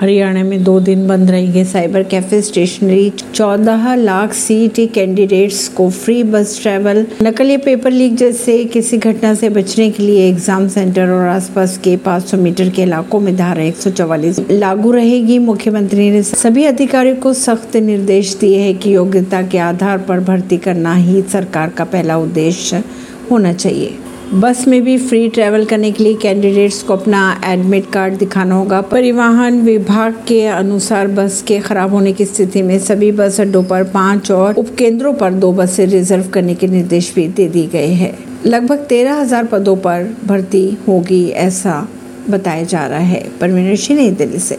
हरियाणा में दो दिन बंद रहेंगे साइबर कैफ़े स्टेशनरी। चौदह लाख सीईटी कैंडिडेट्स को फ्री बस ट्रैवल नकली पेपर लीक जैसे किसी घटना से बचने के लिए एग्ज़ाम सेंटर और आसपास के 500 मीटर के इलाकों में धारा एक सौ चौवालीस लागू रहेगी। मुख्यमंत्री ने सभी अधिकारियों को सख्त निर्देश दिए हैं कि योग्यता के आधार पर भर्ती करना ही सरकार का पहला उद्देश्य होना चाहिए। बस में भी फ्री ट्रैवल करने के लिए कैंडिडेट्स को अपना एडमिट कार्ड दिखाना होगा। परिवहन विभाग के अनुसार बस के खराब होने की स्थिति में सभी बस अड्डों पर पाँच और उपकेंद्रों पर दो बसें रिज़र्व करने के निर्देश भी दे दिए गए हैं। लगभग तेरह हज़ार पदों पर भर्ती होगी ऐसा बताया जा रहा है। परवीन सिंह नई दिल्ली से।